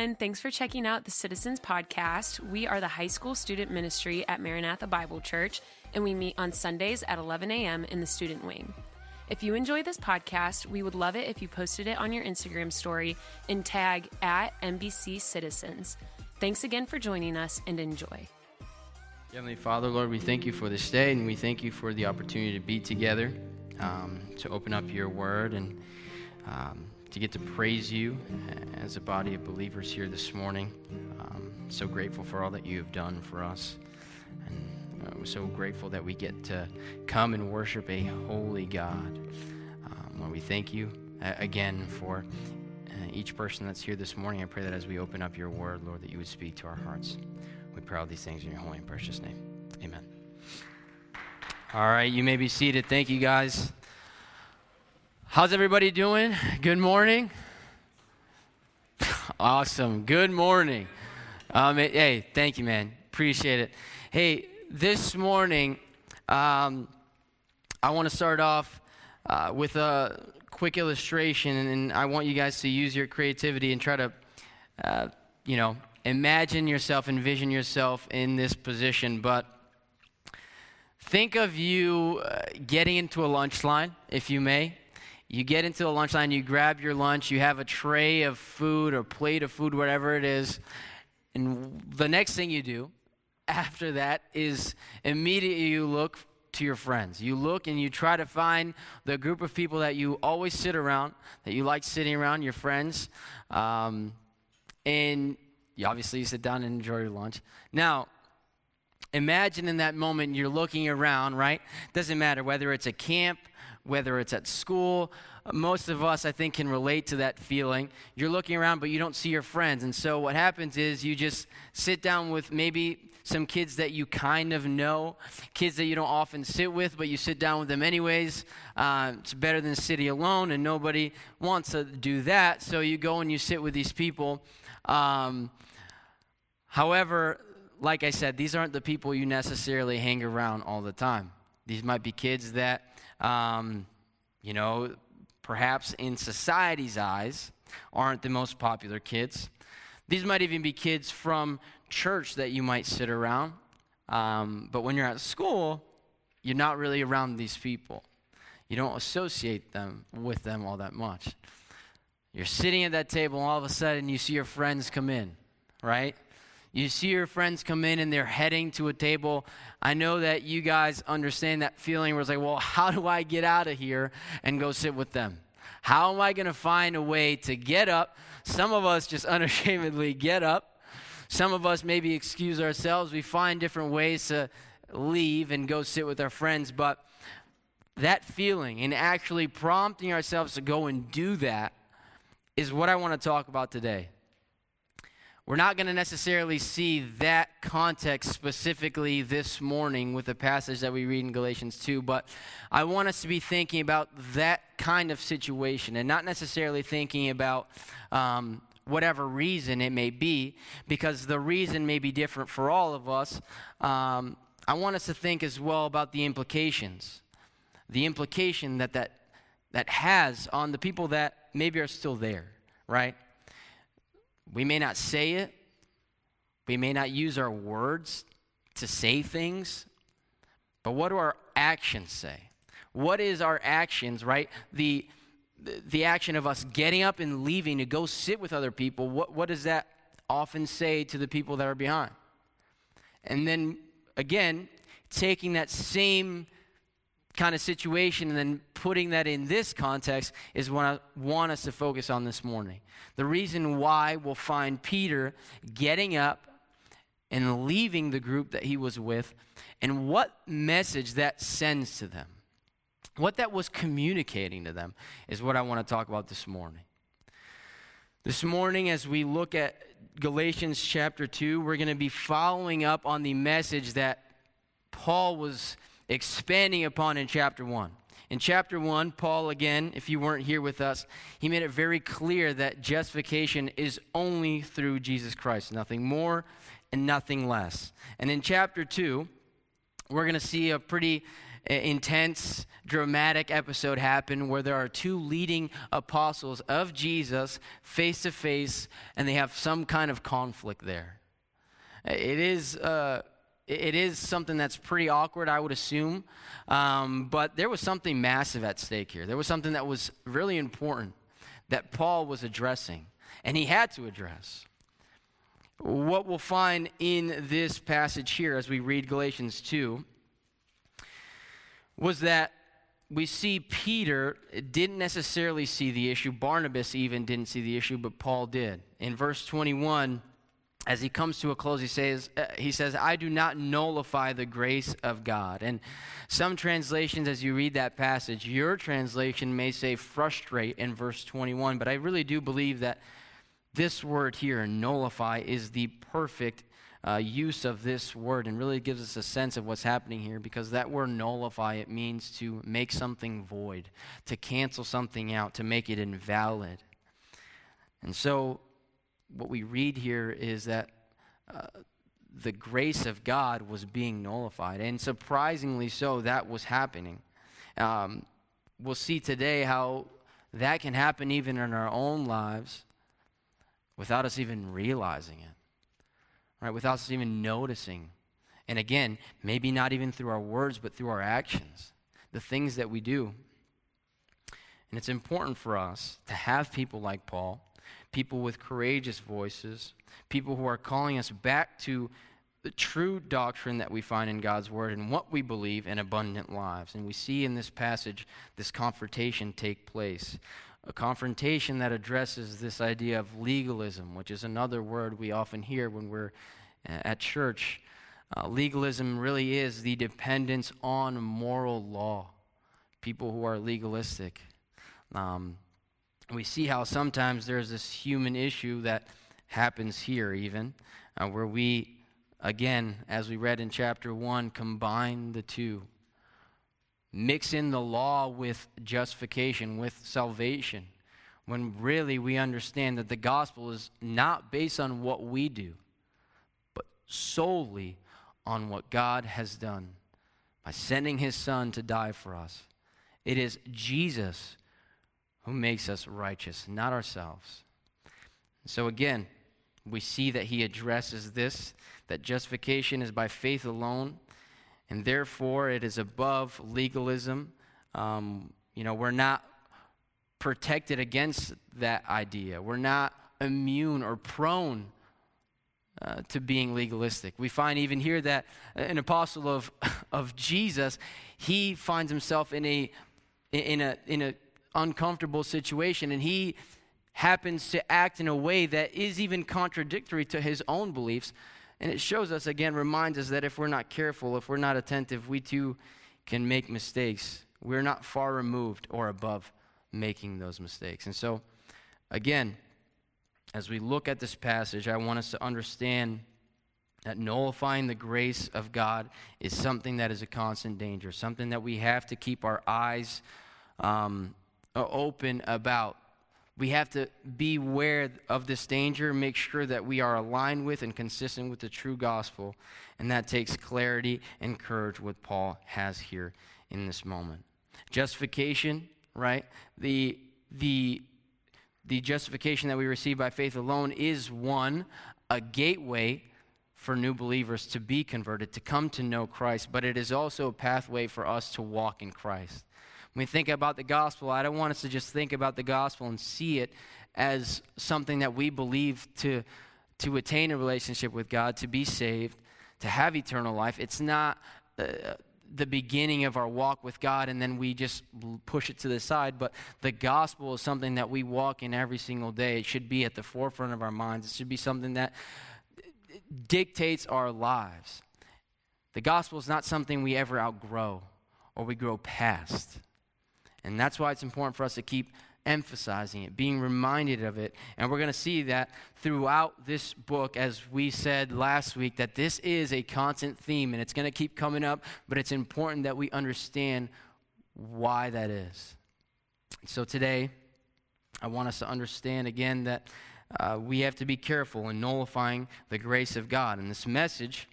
everyone. Thanks for checking out the Citizens Podcast. We are the high school student ministry at Maranatha Bible Church, and we meet on Sundays at 11 a.m. in the student wing. If you enjoy this podcast, we would love it if you posted it on your Instagram story and tag at MBC Citizens. Thanks again for joining us and enjoy. Heavenly Father, Lord, we thank you for this day and we thank you for the opportunity to be together, um, to open up your word and um, to get to praise you as a body of believers here this morning. Um, so grateful for all that you have done for us. And uh, we're so grateful that we get to come and worship a holy God. Um, Lord, we thank you uh, again for uh, each person that's here this morning. I pray that as we open up your word, Lord, that you would speak to our hearts. We pray all these things in your holy and precious name. Amen. All right, you may be seated. Thank you, guys. How's everybody doing? Good morning. Awesome. Good morning. Um, hey, thank you, man. Appreciate it. Hey, this morning, um, I want to start off uh, with a quick illustration, and I want you guys to use your creativity and try to, uh, you know, imagine yourself, envision yourself in this position. But think of you uh, getting into a lunch line, if you may. You get into the lunch line, you grab your lunch, you have a tray of food or plate of food, whatever it is. And the next thing you do after that is immediately you look to your friends. You look and you try to find the group of people that you always sit around, that you like sitting around, your friends. Um, and you obviously sit down and enjoy your lunch. Now, imagine in that moment you're looking around, right? Doesn't matter whether it's a camp, whether it's at school. Most of us, I think, can relate to that feeling. You're looking around, but you don't see your friends. And so what happens is you just sit down with maybe some kids that you kind of know, kids that you don't often sit with, but you sit down with them anyways. Uh, it's better than sitting alone, and nobody wants to do that. So you go and you sit with these people. Um, however, like I said, these aren't the people you necessarily hang around all the time. These might be kids that um, you know, perhaps in society's eyes, aren't the most popular kids. These might even be kids from church that you might sit around. Um, but when you're at school, you're not really around these people. You don't associate them with them all that much. You're sitting at that table, and all of a sudden you see your friends come in, right? You see your friends come in and they're heading to a table. I know that you guys understand that feeling where it's like, well, how do I get out of here and go sit with them? How am I going to find a way to get up? Some of us just unashamedly get up. Some of us maybe excuse ourselves. We find different ways to leave and go sit with our friends. But that feeling and actually prompting ourselves to go and do that is what I want to talk about today. We're not going to necessarily see that context specifically this morning with the passage that we read in Galatians 2, but I want us to be thinking about that kind of situation and not necessarily thinking about um, whatever reason it may be, because the reason may be different for all of us. Um, I want us to think as well about the implications, the implication that that, that has on the people that maybe are still there, right? We may not say it, we may not use our words to say things, but what do our actions say? What is our actions, right? The, the action of us getting up and leaving to go sit with other people, what, what does that often say to the people that are behind? And then again, taking that same kind of situation and then putting that in this context is what I want us to focus on this morning. The reason why we'll find Peter getting up and leaving the group that he was with and what message that sends to them. What that was communicating to them is what I want to talk about this morning. This morning, as we look at Galatians chapter 2, we're going to be following up on the message that Paul was expanding upon in chapter 1. In chapter 1, Paul, again, if you weren't here with us, he made it very clear that justification is only through Jesus Christ, nothing more and nothing less. And in chapter 2, we're going to see a pretty intense, dramatic episode happen where there are two leading apostles of Jesus face to face, and they have some kind of conflict there. It is. Uh, it is something that's pretty awkward, I would assume. Um, but there was something massive at stake here. There was something that was really important that Paul was addressing, and he had to address. What we'll find in this passage here as we read Galatians 2 was that we see Peter didn't necessarily see the issue. Barnabas even didn't see the issue, but Paul did. In verse 21, as he comes to a close, he says, uh, he says, I do not nullify the grace of God. And some translations, as you read that passage, your translation may say frustrate in verse 21, but I really do believe that this word here, nullify, is the perfect uh, use of this word and really gives us a sense of what's happening here because that word nullify, it means to make something void, to cancel something out, to make it invalid. And so what we read here is that uh, the grace of God was being nullified. And surprisingly so, that was happening. Um, we'll see today how that can happen even in our own lives without us even realizing it, right? Without us even noticing. And again, maybe not even through our words, but through our actions, the things that we do. And it's important for us to have people like Paul people with courageous voices, people who are calling us back to the true doctrine that we find in God's Word and what we believe in abundant lives. And we see in this passage this confrontation take place. A confrontation that addresses this idea of legalism, which is another word we often hear when we're uh, at church. Uh, legalism really is the dependence on moral law. People who are legalistic. Um, we see how sometimes there's this human issue that happens here, even, uh, where we, again, as we read in chapter 1, combine the two. Mix in the law with justification, with salvation, when really we understand that the gospel is not based on what we do, but solely on what God has done by sending his son to die for us. It is Jesus who makes us righteous, not ourselves. So again, we see that he addresses this that justification is by faith alone, and therefore it is above legalism. Um, you know, we're not protected against that idea, we're not immune or prone. Uh, to being legalistic. We find even here that an apostle of, of Jesus, he finds himself in a, in a, in a uncomfortable situation, and he happens to act in a way that is even contradictory to his own beliefs. And it shows us, again, reminds us that if we're not careful, if we're not attentive, we too can make mistakes. We're not far removed or above making those mistakes. And so, again, as we look at this passage, I want us to understand that nullifying the grace of God is something that is a constant danger, something that we have to keep our eyes um, open about. We have to be aware of this danger, make sure that we are aligned with and consistent with the true gospel. And that takes clarity and courage, what Paul has here in this moment. Justification, right? The, the, the justification that we receive by faith alone is one, a gateway for new believers to be converted, to come to know Christ, but it is also a pathway for us to walk in Christ. When we think about the gospel, I don't want us to just think about the gospel and see it as something that we believe to, to attain a relationship with God, to be saved, to have eternal life. It's not uh, the beginning of our walk with God and then we just push it to the side, but the gospel is something that we walk in every single day. It should be at the forefront of our minds, it should be something that dictates our lives. The gospel is not something we ever outgrow or we grow past. And that's why it's important for us to keep emphasizing it, being reminded of it. And we're going to see that throughout this book, as we said last week, that this is a constant theme and it's going to keep coming up, but it's important that we understand why that is. So today, I want us to understand again that uh, we have to be careful in nullifying the grace of God. And this message,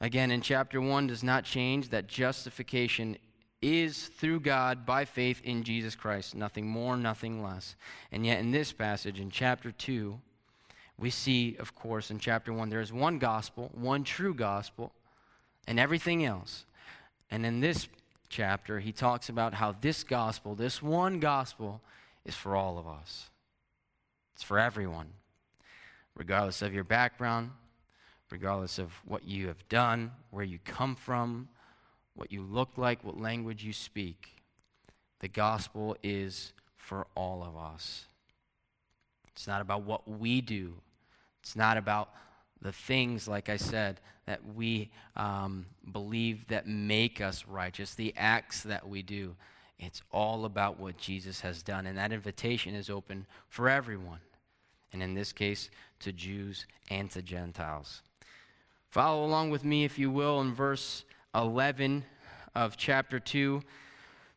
again, in chapter 1, does not change that justification is through God by faith in Jesus Christ, nothing more, nothing less. And yet, in this passage, in chapter 2, we see, of course, in chapter 1, there is one gospel, one true gospel, and everything else. And in this chapter, he talks about how this gospel, this one gospel, is for all of us. It's for everyone, regardless of your background, regardless of what you have done, where you come from, what you look like, what language you speak. The gospel is for all of us. It's not about what we do, it's not about the things, like I said, that we um, believe that make us righteous, the acts that we do. It's all about what Jesus has done. And that invitation is open for everyone. And in this case, to Jews and to Gentiles. Follow along with me, if you will, in verse 11 of chapter 2.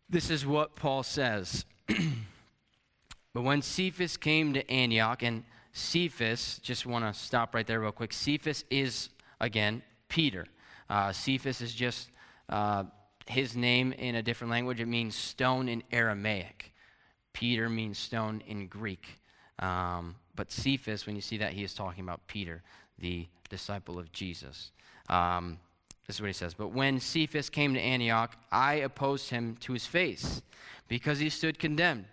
This is what Paul says. but when Cephas came to Antioch, and Cephas, just want to stop right there real quick. Cephas is, again, Peter. Uh, Cephas is just uh, his name in a different language. It means stone in Aramaic. Peter means stone in Greek. Um, but Cephas, when you see that, he is talking about Peter, the disciple of Jesus. Um, this is what he says. But when Cephas came to Antioch, I opposed him to his face because he stood condemned.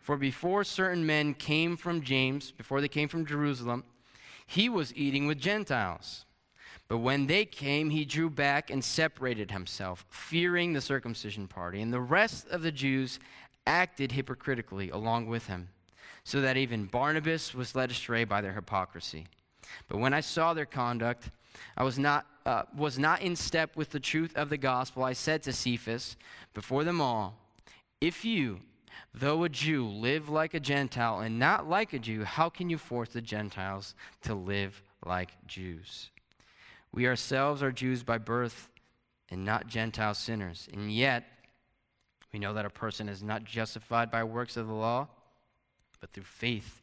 For before certain men came from James, before they came from Jerusalem, he was eating with Gentiles. But when they came, he drew back and separated himself, fearing the circumcision party. And the rest of the Jews acted hypocritically along with him, so that even Barnabas was led astray by their hypocrisy. But when I saw their conduct, I was not, uh, was not in step with the truth of the gospel. I said to Cephas before them all, If you, though a Jew, live like a Gentile and not like a Jew, how can you force the Gentiles to live like Jews? We ourselves are Jews by birth and not Gentile sinners. And yet, we know that a person is not justified by works of the law, but through faith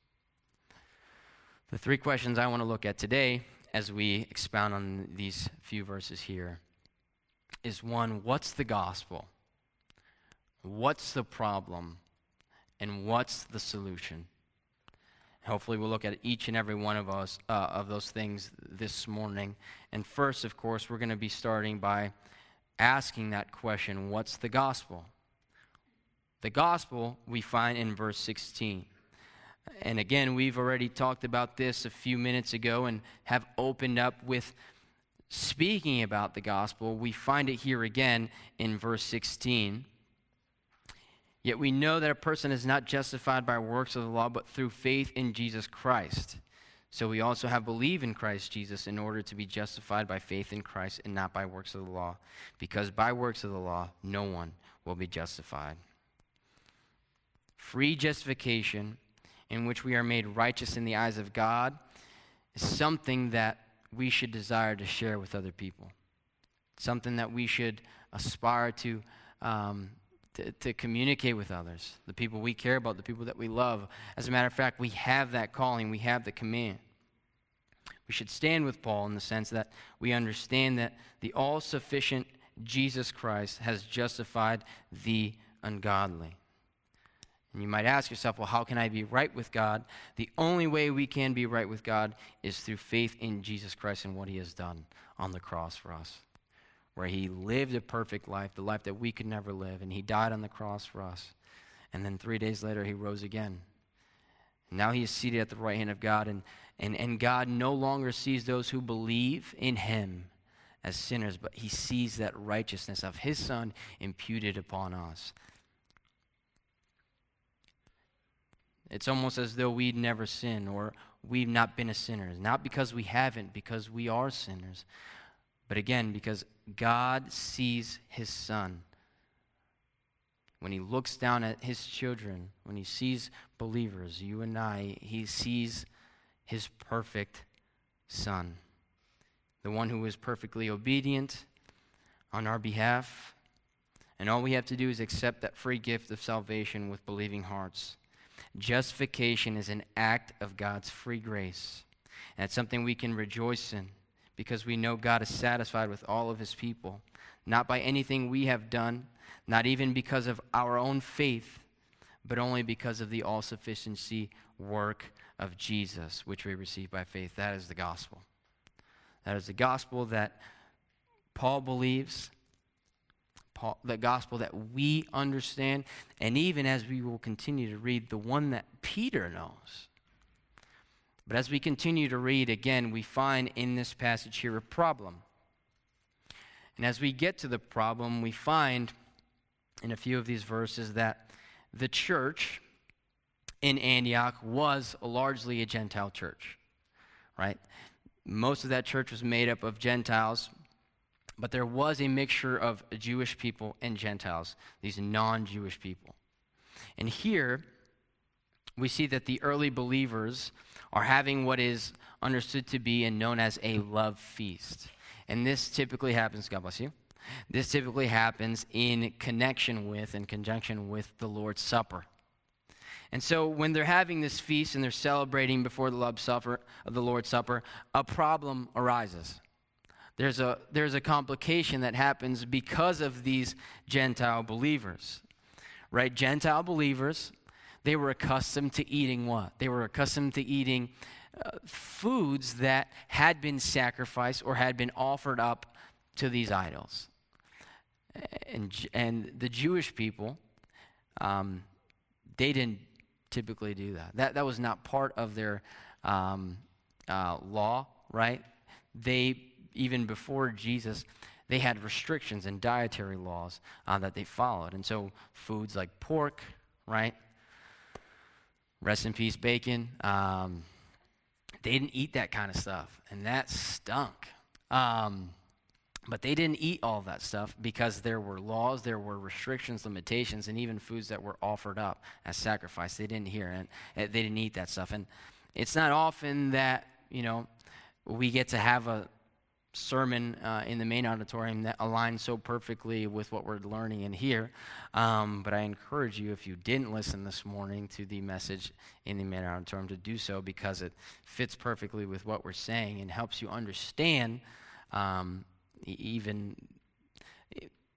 The three questions I want to look at today as we expound on these few verses here is one, what's the gospel? What's the problem? And what's the solution? Hopefully, we'll look at each and every one of us uh, of those things this morning. And first, of course, we're going to be starting by asking that question: What's the gospel? The gospel we find in verse 16. And again, we've already talked about this a few minutes ago and have opened up with speaking about the gospel. We find it here again in verse 16. Yet we know that a person is not justified by works of the law, but through faith in Jesus Christ. So we also have believed in Christ Jesus in order to be justified by faith in Christ and not by works of the law, because by works of the law no one will be justified. Free justification in which we are made righteous in the eyes of God is something that we should desire to share with other people. Something that we should aspire to, um, to, to communicate with others, the people we care about, the people that we love. As a matter of fact, we have that calling, we have the command. We should stand with Paul in the sense that we understand that the all sufficient Jesus Christ has justified the ungodly. And you might ask yourself, well, how can I be right with God? The only way we can be right with God is through faith in Jesus Christ and what he has done on the cross for us, where he lived a perfect life, the life that we could never live, and he died on the cross for us. And then three days later, he rose again. Now he is seated at the right hand of God, and, and, and God no longer sees those who believe in him as sinners, but he sees that righteousness of his Son imputed upon us. It's almost as though we'd never sinned or we've not been a sinner. Not because we haven't, because we are sinners. But again, because God sees his Son. When he looks down at his children, when he sees believers, you and I, he sees his perfect Son the one who is perfectly obedient on our behalf. And all we have to do is accept that free gift of salvation with believing hearts. Justification is an act of God's free grace. And it's something we can rejoice in because we know God is satisfied with all of his people, not by anything we have done, not even because of our own faith, but only because of the all sufficiency work of Jesus, which we receive by faith. That is the gospel. That is the gospel that Paul believes, Paul, the gospel that we understand, and even as we will continue to read, the one that Peter knows. But as we continue to read, again, we find in this passage here a problem. And as we get to the problem, we find in a few of these verses that the church in Antioch was largely a Gentile church, right? Most of that church was made up of Gentiles, but there was a mixture of Jewish people and Gentiles, these non Jewish people. And here, we see that the early believers are having what is understood to be and known as a love feast. And this typically happens, God bless you. This typically happens in connection with, in conjunction with the Lord's Supper. And so when they're having this feast and they're celebrating before the Lord's Supper, the Lord's Supper, a problem arises. There's a, there's a complication that happens because of these Gentile believers. Right? Gentile believers, they were accustomed to eating what? They were accustomed to eating uh, foods that had been sacrificed or had been offered up to these idols. And, and the Jewish people, um, they didn't typically do that. That, that was not part of their um, uh, law, right? They, even before Jesus, they had restrictions and dietary laws uh, that they followed. And so foods like pork, right? Rest in peace, bacon. Um, they didn't eat that kind of stuff, and that stunk. Um, but they didn't eat all that stuff because there were laws, there were restrictions, limitations, and even foods that were offered up as sacrifice. They didn't hear it. They didn't eat that stuff. And it's not often that, you know, we get to have a sermon uh, in the main auditorium that aligns so perfectly with what we're learning in here. Um, but I encourage you, if you didn't listen this morning to the message in the main auditorium, to do so because it fits perfectly with what we're saying and helps you understand um, even,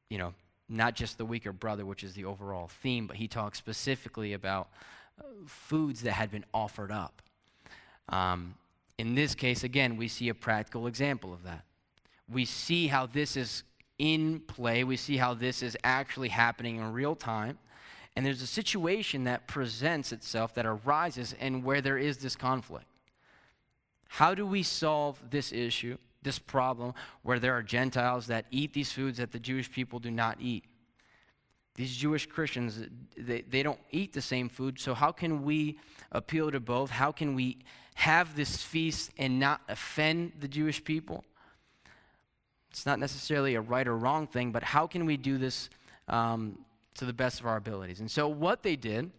you know, not just the weaker brother, which is the overall theme, but he talks specifically about uh, foods that had been offered up. Um, in this case, again, we see a practical example of that. We see how this is in play, we see how this is actually happening in real time. And there's a situation that presents itself that arises and where there is this conflict. How do we solve this issue? this problem where there are Gentiles that eat these foods that the Jewish people do not eat. These Jewish Christians, they, they don't eat the same food, so how can we appeal to both? How can we have this feast and not offend the Jewish people? It's not necessarily a right or wrong thing, but how can we do this um, to the best of our abilities? And so, what they did,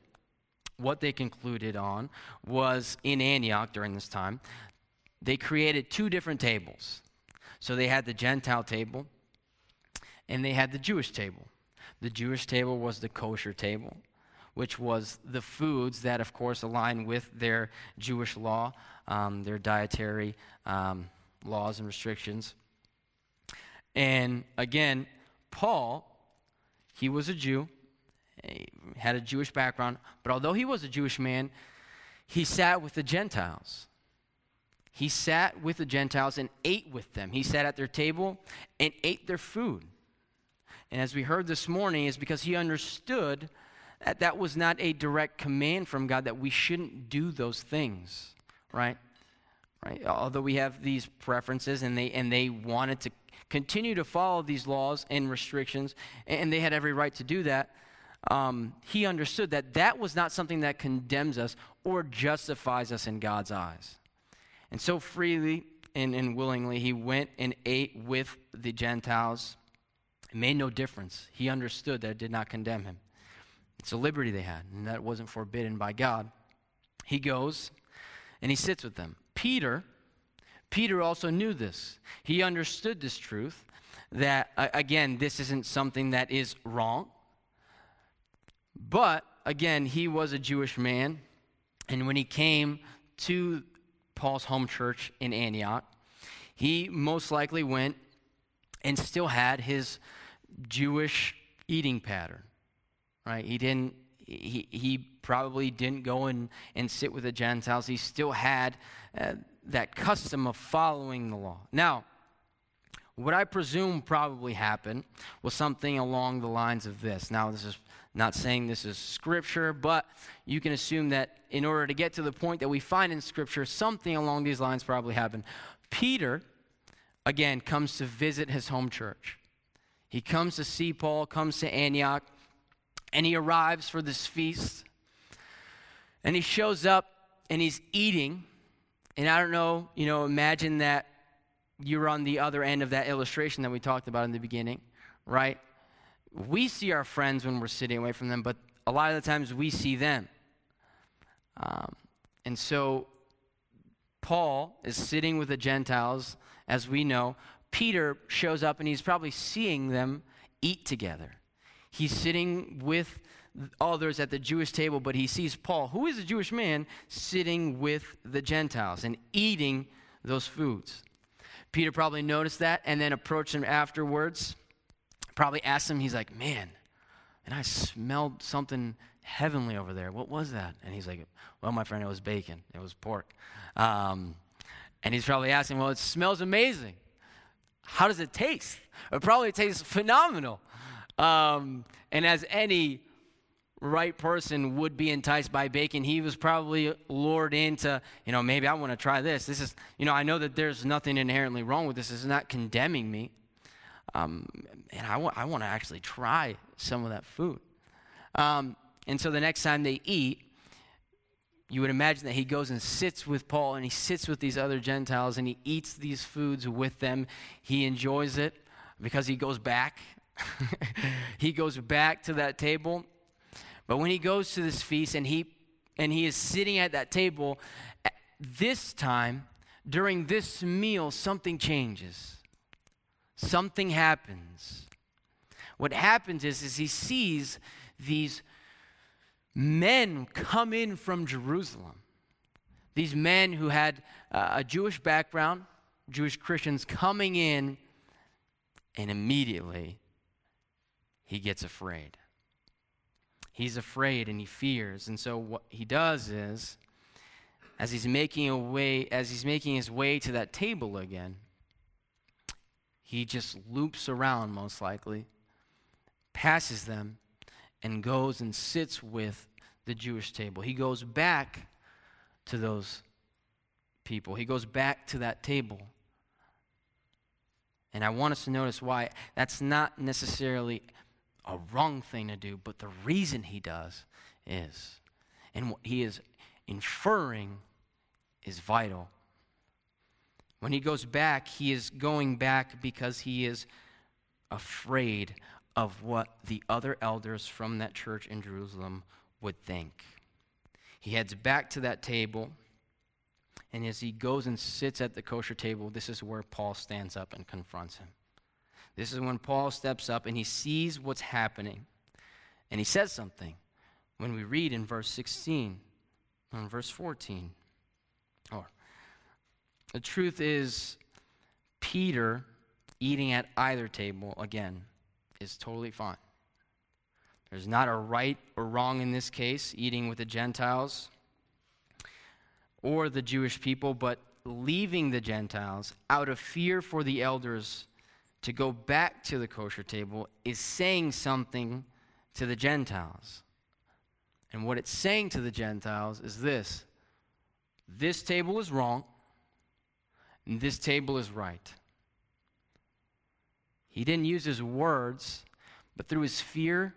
what they concluded on, was in Antioch during this time, they created two different tables. So they had the Gentile table and they had the Jewish table. The Jewish table was the kosher table, which was the foods that, of course, align with their Jewish law, um, their dietary um, laws and restrictions. And again, Paul, he was a Jew, he had a Jewish background, but although he was a Jewish man, he sat with the Gentiles. He sat with the Gentiles and ate with them. He sat at their table and ate their food. And as we heard this morning, is because he understood that, that was not a direct command from God that we shouldn't do those things, right? Right? Although we have these preferences and they and they wanted to continue to follow these laws and restrictions, and they had every right to do that. Um, he understood that that was not something that condemns us or justifies us in God's eyes. And so freely and, and willingly, he went and ate with the Gentiles. It made no difference. He understood that it did not condemn him. It's a liberty they had, and that wasn't forbidden by God. He goes and he sits with them. Peter, Peter also knew this. He understood this truth that, again, this isn't something that is wrong. But, again, he was a Jewish man. And when he came to Paul's home church in Antioch, he most likely went and still had his Jewish eating pattern, right? He didn't, he, he probably didn't go and, and sit with the Gentiles. He still had uh, that custom of following the law. Now, what I presume probably happened was something along the lines of this. Now, this is not saying this is scripture, but you can assume that in order to get to the point that we find in scripture, something along these lines probably happened. Peter, again, comes to visit his home church. He comes to see Paul, comes to Antioch, and he arrives for this feast. And he shows up and he's eating and I don't know, you know, imagine that you're on the other end of that illustration that we talked about in the beginning, right? We see our friends when we're sitting away from them, but a lot of the times we see them. Um, and so Paul is sitting with the Gentiles, as we know. Peter shows up and he's probably seeing them eat together. He's sitting with others at the Jewish table, but he sees Paul, who is a Jewish man, sitting with the Gentiles and eating those foods. Peter probably noticed that and then approached him afterwards. Probably asked him, he's like, Man, and I smelled something heavenly over there. What was that? And he's like, Well, my friend, it was bacon, it was pork. Um, and he's probably asking, Well, it smells amazing. How does it taste? It probably tastes phenomenal. Um, and as any right person would be enticed by bacon, he was probably lured into, you know, maybe I want to try this. This is, you know, I know that there's nothing inherently wrong with this. Is not condemning me. Um, and I, I want to actually try some of that food. Um, and so the next time they eat, you would imagine that he goes and sits with Paul and he sits with these other Gentiles and he eats these foods with them. He enjoys it because he goes back. he goes back to that table but when he goes to this feast and he and he is sitting at that table, this time during this meal something changes. Something happens. What happens is, is he sees these men come in from Jerusalem. These men who had uh, a Jewish background, Jewish Christians coming in, and immediately he gets afraid he's afraid and he fears. And so what he does is, as he's making a way, as he's making his way to that table again, he just loops around most likely, passes them, and goes and sits with the Jewish table. He goes back to those people. He goes back to that table. And I want us to notice why that's not necessarily a wrong thing to do, but the reason he does is. And what he is inferring is vital. When he goes back, he is going back because he is afraid of what the other elders from that church in Jerusalem would think. He heads back to that table, and as he goes and sits at the kosher table, this is where Paul stands up and confronts him. This is when Paul steps up and he sees what's happening. And he says something when we read in verse 16 and verse 14. Or the truth is, Peter eating at either table, again, is totally fine. There's not a right or wrong in this case, eating with the Gentiles or the Jewish people, but leaving the Gentiles out of fear for the elders to go back to the kosher table is saying something to the Gentiles. And what it's saying to the Gentiles is this this table is wrong, and this table is right. He didn't use his words, but through his fear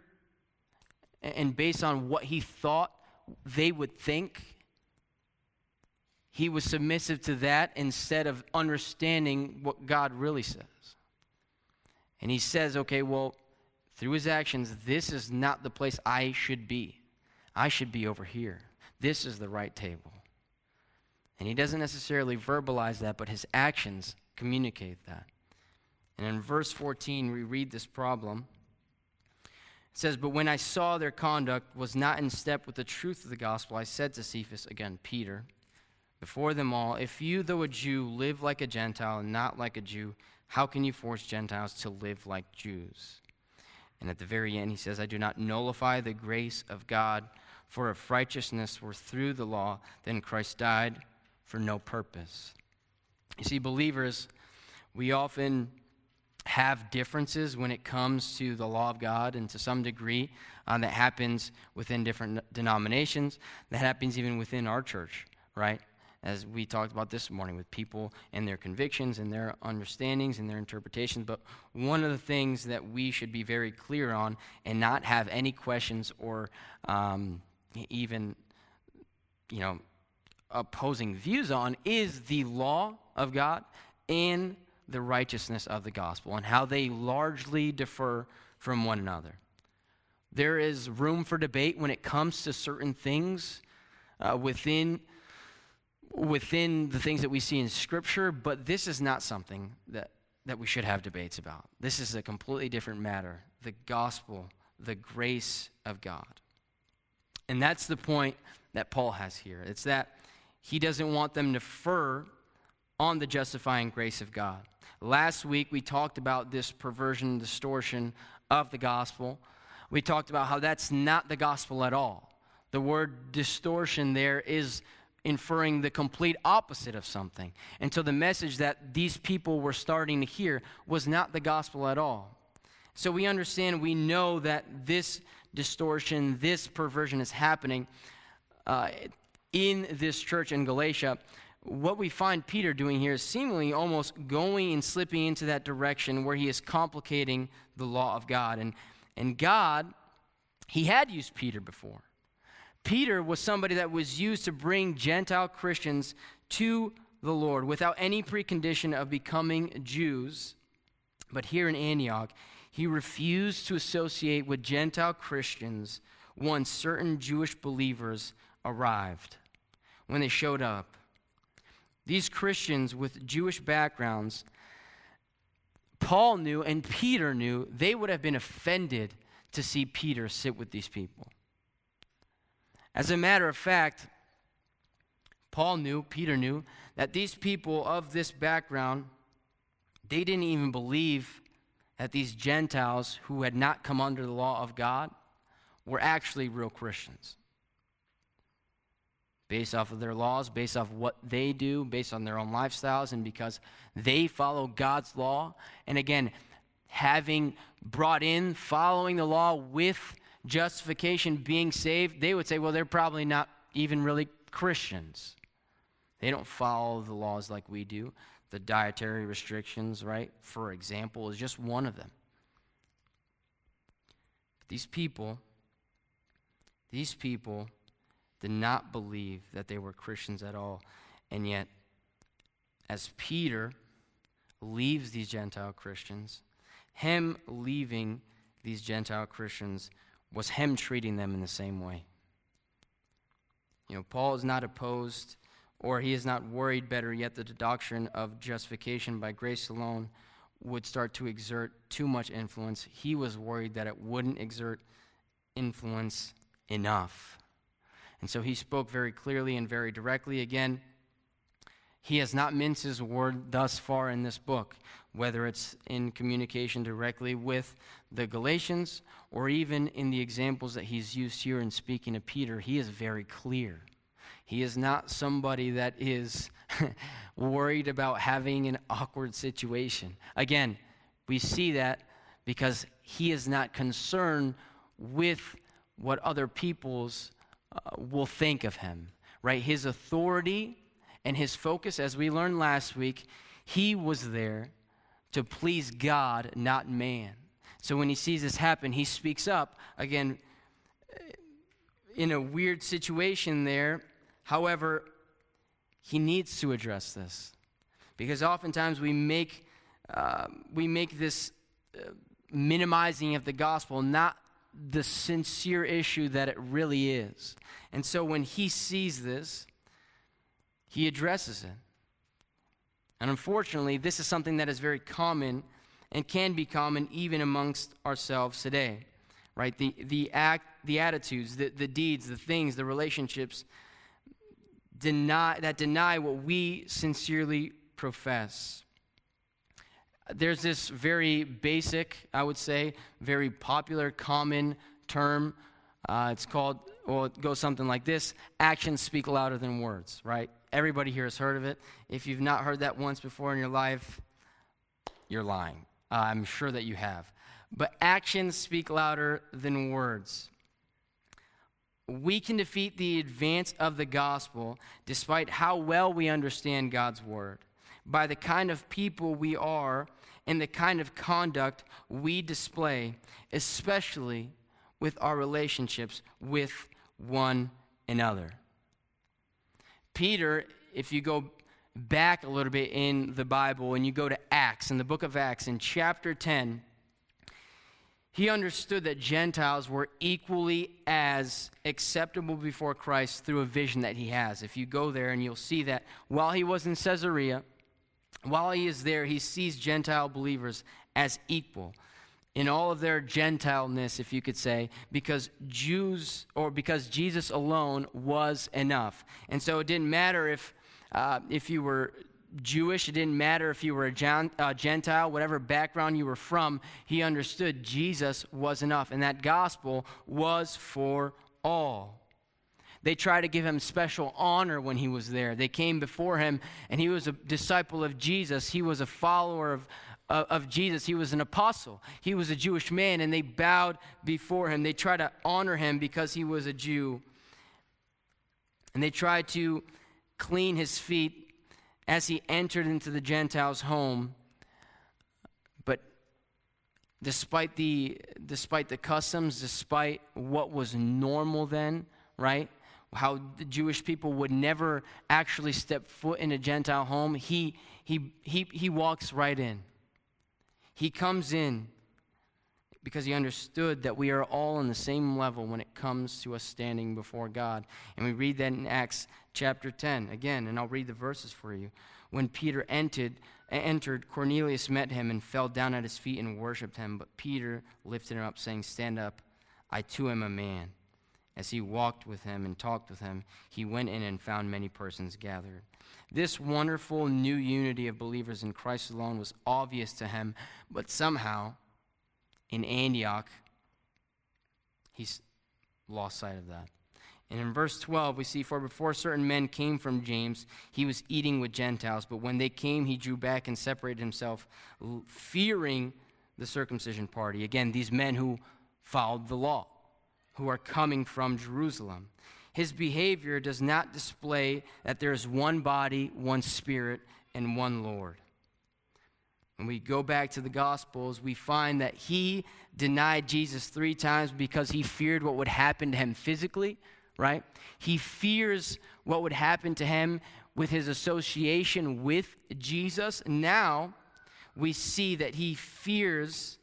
and based on what he thought they would think, he was submissive to that instead of understanding what God really says. And he says, okay, well, through his actions, this is not the place I should be. I should be over here. This is the right table. And he doesn't necessarily verbalize that, but his actions communicate that. And in verse 14, we read this problem. It says, But when I saw their conduct was not in step with the truth of the gospel, I said to Cephas, again, Peter, before them all, If you, though a Jew, live like a Gentile and not like a Jew, how can you force Gentiles to live like Jews? And at the very end, he says, I do not nullify the grace of God, for if righteousness were through the law, then Christ died for no purpose. You see, believers, we often have differences when it comes to the law of God, and to some degree, uh, that happens within different denominations. That happens even within our church, right? As we talked about this morning with people and their convictions and their understandings and their interpretations. But one of the things that we should be very clear on and not have any questions or um, even, you know, opposing views on is the law of God and the righteousness of the gospel and how they largely differ from one another. There is room for debate when it comes to certain things uh, within, within the things that we see in Scripture, but this is not something that, that we should have debates about. This is a completely different matter the gospel, the grace of God. And that's the point that Paul has here. It's that he doesn't want them to defer on the justifying grace of God. Last week, we talked about this perversion distortion of the gospel. We talked about how that's not the gospel at all. The word distortion there is inferring the complete opposite of something. And so the message that these people were starting to hear was not the gospel at all. So we understand, we know that this distortion, this perversion is happening uh, in this church in Galatia what we find Peter doing here is seemingly almost going and slipping into that direction where he is complicating the law of God. And, and God, he had used Peter before. Peter was somebody that was used to bring Gentile Christians to the Lord without any precondition of becoming Jews. But here in Antioch, he refused to associate with Gentile Christians once certain Jewish believers arrived. When they showed up, these Christians with Jewish backgrounds, Paul knew and Peter knew they would have been offended to see Peter sit with these people. As a matter of fact, Paul knew, Peter knew, that these people of this background, they didn't even believe that these Gentiles who had not come under the law of God were actually real Christians based off of their laws, based off what they do, based on their own lifestyles, and because they follow God's law. And again, having brought in following the law with justification, being saved, they would say, well, they're probably not even really Christians. They don't follow the laws like we do. The dietary restrictions, right, for example, is just one of them. But These people, these people did not believe that they were Christians at all. And yet, as Peter leaves these Gentile Christians, him leaving these Gentile Christians was him treating them in the same way. You know, Paul is not opposed, or he is not worried, better yet, that the doctrine of justification by grace alone would start to exert too much influence. He was worried that it wouldn't exert influence enough. And so he spoke very clearly and very directly. Again, he has not minced his word thus far in this book, whether it's in communication directly with the Galatians or even in the examples that he's used here in speaking to Peter. He is very clear. He is not somebody that is worried about having an awkward situation. Again, we see that because he is not concerned with what other people's uh, will think of him, right? His authority and his focus, as we learned last week, he was there to please God, not man. So when he sees this happen, he speaks up. Again, in a weird situation there. However, he needs to address this because oftentimes we make, uh, we make this uh, minimizing of the gospel not the sincere issue that it really is. And so when he sees this, he addresses it. And unfortunately, this is something that is very common and can be common even amongst ourselves today. Right? The, the act, the attitudes, the, the deeds, the things, the relationships deny, that deny what we sincerely profess. There's this very basic, I would say, very popular, common term. Uh, it's called, well, it goes something like this actions speak louder than words, right? Everybody here has heard of it. If you've not heard that once before in your life, you're lying. Uh, I'm sure that you have. But actions speak louder than words. We can defeat the advance of the gospel despite how well we understand God's word by the kind of people we are and the kind of conduct we display, especially with our relationships with one another. Peter, if you go back a little bit in the Bible and you go to Acts, in the book of Acts, in chapter 10, he understood that Gentiles were equally as acceptable before Christ through a vision that he has. If you go there and you'll see that while he was in Caesarea, while he is there, he sees Gentile believers as equal in all of their Gentileness, if you could say, because Jews or because Jesus alone was enough. And so it didn't matter if, uh, if you were Jewish, it didn't matter if you were a uh, Gentile, whatever background you were from, he understood Jesus was enough. And that gospel was for all. They tried to give him special honor when he was there. They came before him, and he was a disciple of Jesus. He was a follower of, of, of Jesus. He was an apostle. He was a Jewish man, and they bowed before him. They tried to honor him because he was a Jew. And they tried to clean his feet as he entered into the Gentiles' home. But despite the, despite the customs, despite what was normal then, right? How the Jewish people would never actually step foot in a Gentile home, he, he, he, he walks right in. He comes in because he understood that we are all on the same level when it comes to us standing before God. And we read that in Acts chapter 10 again, and I'll read the verses for you. When Peter entered, entered, Cornelius met him and fell down at his feet and worshiped him. But Peter lifted him up, saying, Stand up, I too am a man. As he walked with him and talked with him, he went in and found many persons gathered. This wonderful new unity of believers in Christ alone was obvious to him, but somehow in Antioch, he's lost sight of that. And in verse 12, we see, For before certain men came from James, he was eating with Gentiles. But when they came, he drew back and separated himself, fearing the circumcision party. Again, these men who followed the law, who are coming from Jerusalem. His behavior does not display that there is one body, one spirit, and one Lord. When we go back to the Gospels, we find that he denied Jesus three times because he feared what would happen to him physically, right? He fears what would happen to him with his association with Jesus. Now we see that he fears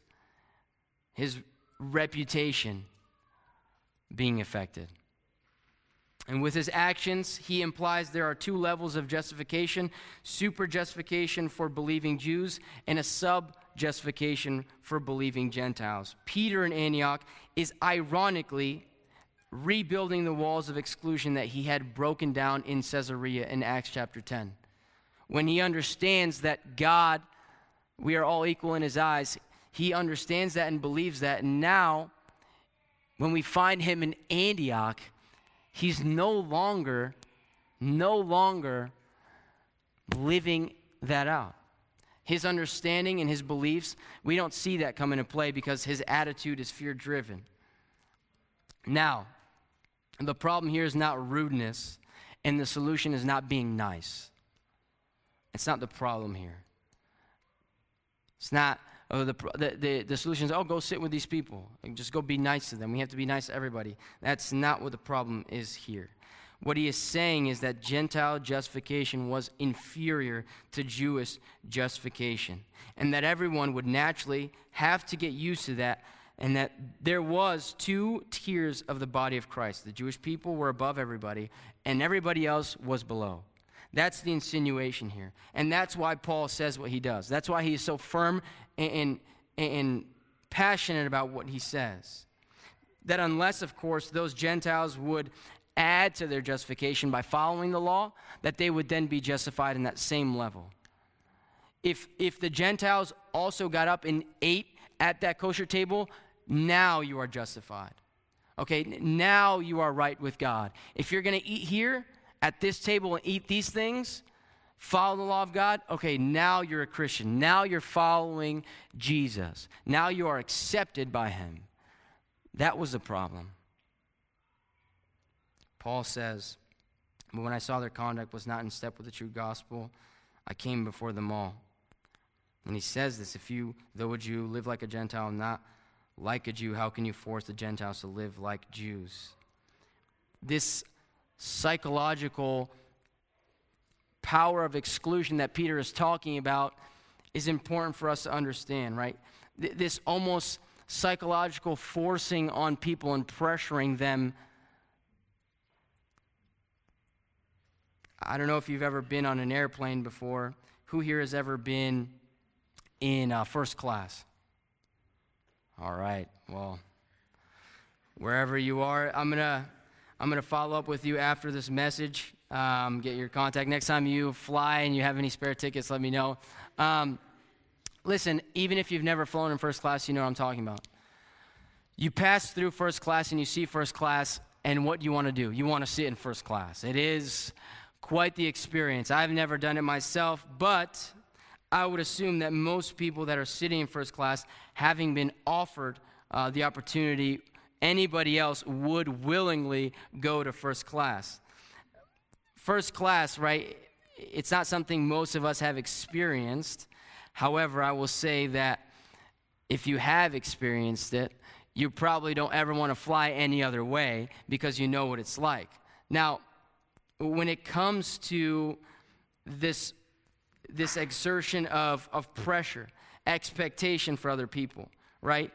his reputation being affected. And with his actions, he implies there are two levels of justification super justification for believing Jews, and a sub justification for believing Gentiles. Peter in Antioch is ironically rebuilding the walls of exclusion that he had broken down in Caesarea in Acts chapter 10. When he understands that God, we are all equal in his eyes, he understands that and believes that. And now, when we find him in Antioch, he's no longer, no longer living that out. His understanding and his beliefs, we don't see that come into play because his attitude is fear driven. Now, the problem here is not rudeness, and the solution is not being nice. It's not the problem here. It's not, oh, the, the, the, solution is, oh, go sit with these people. And just go be nice to them. We have to be nice to everybody. That's not what the problem is here. What he is saying is that Gentile justification was inferior to Jewish justification, and that everyone would naturally have to get used to that and that there was two tiers of the body of Christ. The Jewish people were above everybody, and everybody else was below. That's the insinuation here. And that's why Paul says what he does. That's why he is so firm and, and, and passionate about what he says. That unless, of course, those Gentiles would add to their justification by following the law, that they would then be justified in that same level. If, if the Gentiles also got up and ate at that kosher table, now you are justified. Okay, now you are right with God. If you're going to eat here at this table and eat these things, follow the law of God, okay, now you're a Christian. Now you're following Jesus. Now you are accepted by Him. That was the problem. Paul says, But when I saw their conduct was not in step with the true gospel, I came before them all. And he says this if you, though a Jew, live like a Gentile, not like a Jew, how can you force the Gentiles to live like Jews? This psychological power of exclusion that Peter is talking about is important for us to understand, right? This almost psychological forcing on people and pressuring them. I don't know if you've ever been on an airplane before. Who here has ever been in uh, first class? All right. Well, wherever you are, I'm going to I'm going to follow up with you after this message. Um, get your contact. Next time you fly and you have any spare tickets, let me know. Um, listen, even if you've never flown in first class, you know what I'm talking about. You pass through first class and you see first class, and what do you want to do? You want to sit in first class. It is quite the experience. I've never done it myself, but I would assume that most people that are sitting in first class, having been offered uh, the opportunity, anybody else would willingly go to first class. First class, right? It's not something most of us have experienced. However, I will say that if you have experienced it, you probably don't ever want to fly any other way because you know what it's like. Now, when it comes to this this exertion of, of pressure, expectation for other people, right?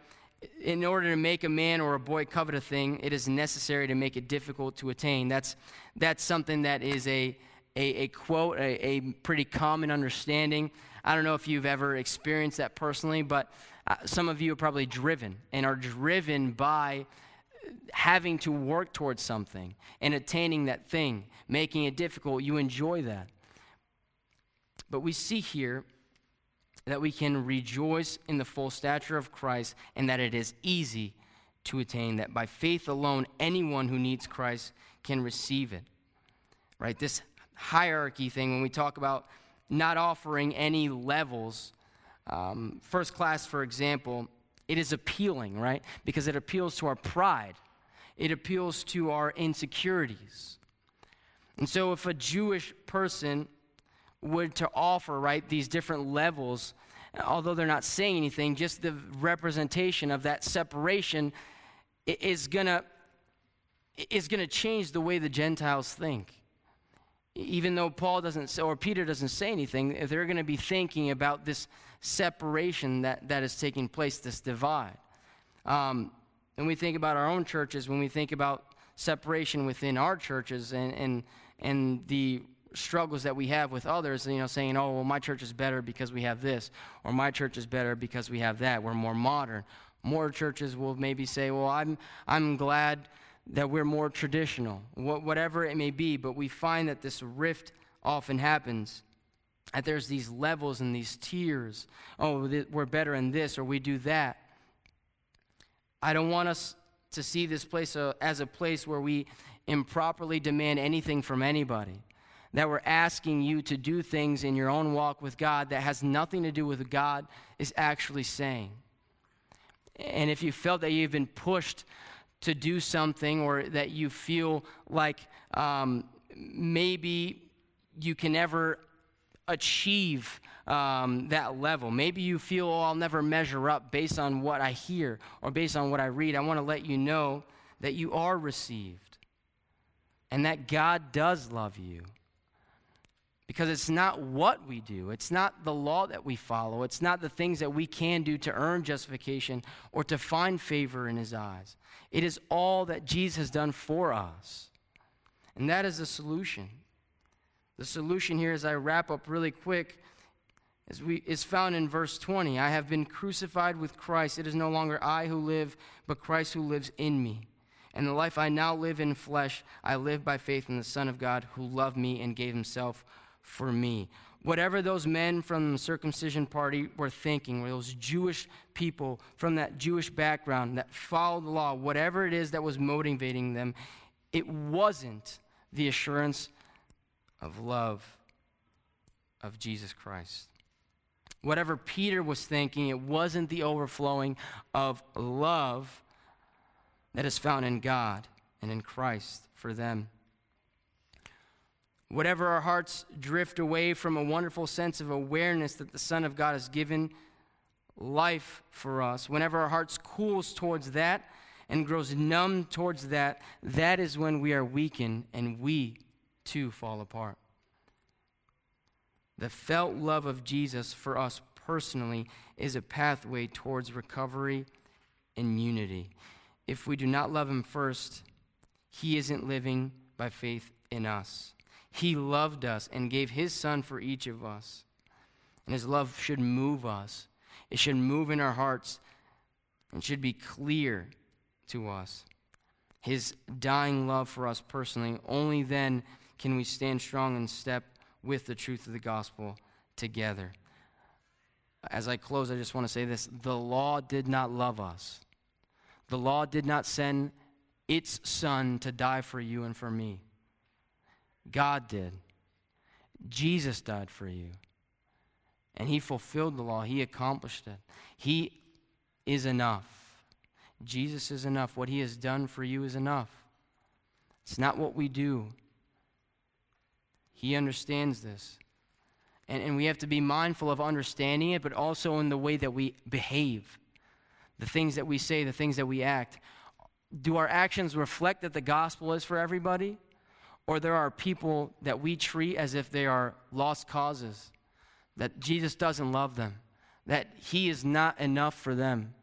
In order to make a man or a boy covet a thing, it is necessary to make it difficult to attain. That's, that's something that is a, a, a quote, a, a pretty common understanding. I don't know if you've ever experienced that personally, but uh, some of you are probably driven and are driven by having to work towards something and attaining that thing, making it difficult. You enjoy that. But we see here that we can rejoice in the full stature of Christ and that it is easy to attain, that by faith alone, anyone who needs Christ can receive it. Right? This hierarchy thing, when we talk about not offering any levels, um, first class, for example, it is appealing, right? Because it appeals to our pride, it appeals to our insecurities. And so, if a Jewish person would to offer, right, these different levels, although they're not saying anything, just the representation of that separation is gonna is gonna change the way the Gentiles think. Even though Paul doesn't or Peter doesn't say anything, if they're gonna be thinking about this separation that, that is taking place, this divide. Um, and we think about our own churches, when we think about separation within our churches and, and, and the struggles that we have with others, you know, saying, oh, well, my church is better because we have this, or my church is better because we have that. We're more modern. More churches will maybe say, well, I'm, I'm glad that we're more traditional, wh- whatever it may be, but we find that this rift often happens. That there's these levels and these tiers. Oh, th- we're better in this, or we do that. I don't want us to see this place uh, as a place where we improperly demand anything from anybody that we're asking you to do things in your own walk with God that has nothing to do with God is actually saying. And if you felt that you've been pushed to do something or that you feel like um, maybe you can never achieve um, that level. Maybe you feel, oh, I'll never measure up based on what I hear or based on what I read. I want to let you know that you are received and that God does love you. Because it's not what we do, it's not the law that we follow, it's not the things that we can do to earn justification or to find favor in His eyes. It is all that Jesus has done for us. And that is the solution. The solution here, as I wrap up really quick, is, we, is found in verse 20. I have been crucified with Christ. It is no longer I who live, but Christ who lives in me. And the life I now live in flesh, I live by faith in the Son of God who loved me and gave himself for me. Whatever those men from the circumcision party were thinking, or those Jewish people from that Jewish background that followed the law, whatever it is that was motivating them, it wasn't the assurance of love of Jesus Christ. Whatever Peter was thinking, it wasn't the overflowing of love that is found in God and in Christ for them. Whatever our hearts drift away from a wonderful sense of awareness that the Son of God has given life for us, whenever our hearts cools towards that and grows numb towards that, that is when we are weakened and we too fall apart. The felt love of Jesus for us personally is a pathway towards recovery and unity. If we do not love Him first, He isn't living by faith in us. He loved us and gave His Son for each of us. And His love should move us, it should move in our hearts and should be clear to us. His dying love for us personally, only then can we stand strong and step with the truth of the gospel together. As I close, I just want to say this the law did not love us, the law did not send its son to die for you and for me. God did. Jesus died for you. And he fulfilled the law, he accomplished it. He is enough. Jesus is enough. What he has done for you is enough. It's not what we do, he understands this. And, and we have to be mindful of understanding it, but also in the way that we behave, the things that we say, the things that we act. Do our actions reflect that the gospel is for everybody? Or there are people that we treat as if they are lost causes, that Jesus doesn't love them, that He is not enough for them.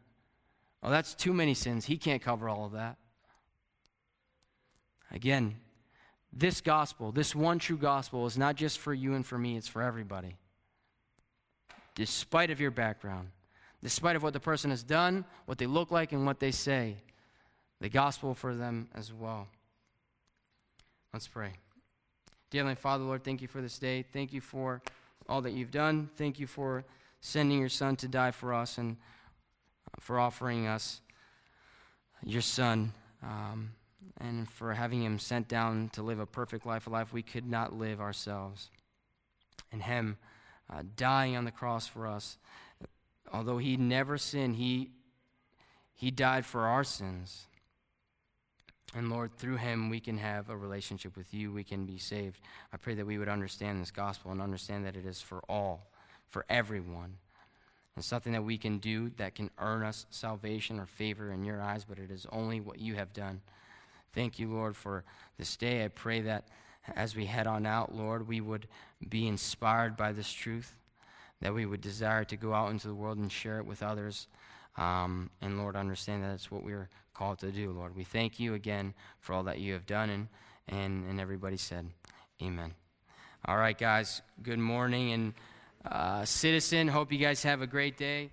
Oh, that's too many sins. He can't cover all of that. Again, this gospel, this one true gospel, is not just for you and for me, it's for everybody. Despite of your background, despite of what the person has done, what they look like, and what they say, the gospel for them as well. Let's pray. Dear Heavenly Father, Lord, thank you for this day. Thank you for all that you've done. Thank you for sending your Son to die for us and for offering us your Son. Um, and for having him sent down to live a perfect life, a life we could not live ourselves. And him uh, dying on the cross for us. Although he never sinned, he, he died for our sins. And Lord, through him, we can have a relationship with you. We can be saved. I pray that we would understand this gospel and understand that it is for all, for everyone. It's something that we can do that can earn us salvation or favor in your eyes, but it is only what you have done. Thank you, Lord, for this day. I pray that as we head on out, Lord, we would be inspired by this truth, that we would desire to go out into the world and share it with others. Um, and Lord, understand that it's what we're called to do, Lord. We thank you again for all that you have done. And, and, and everybody said, Amen. All right, guys, good morning. And uh, citizen, hope you guys have a great day.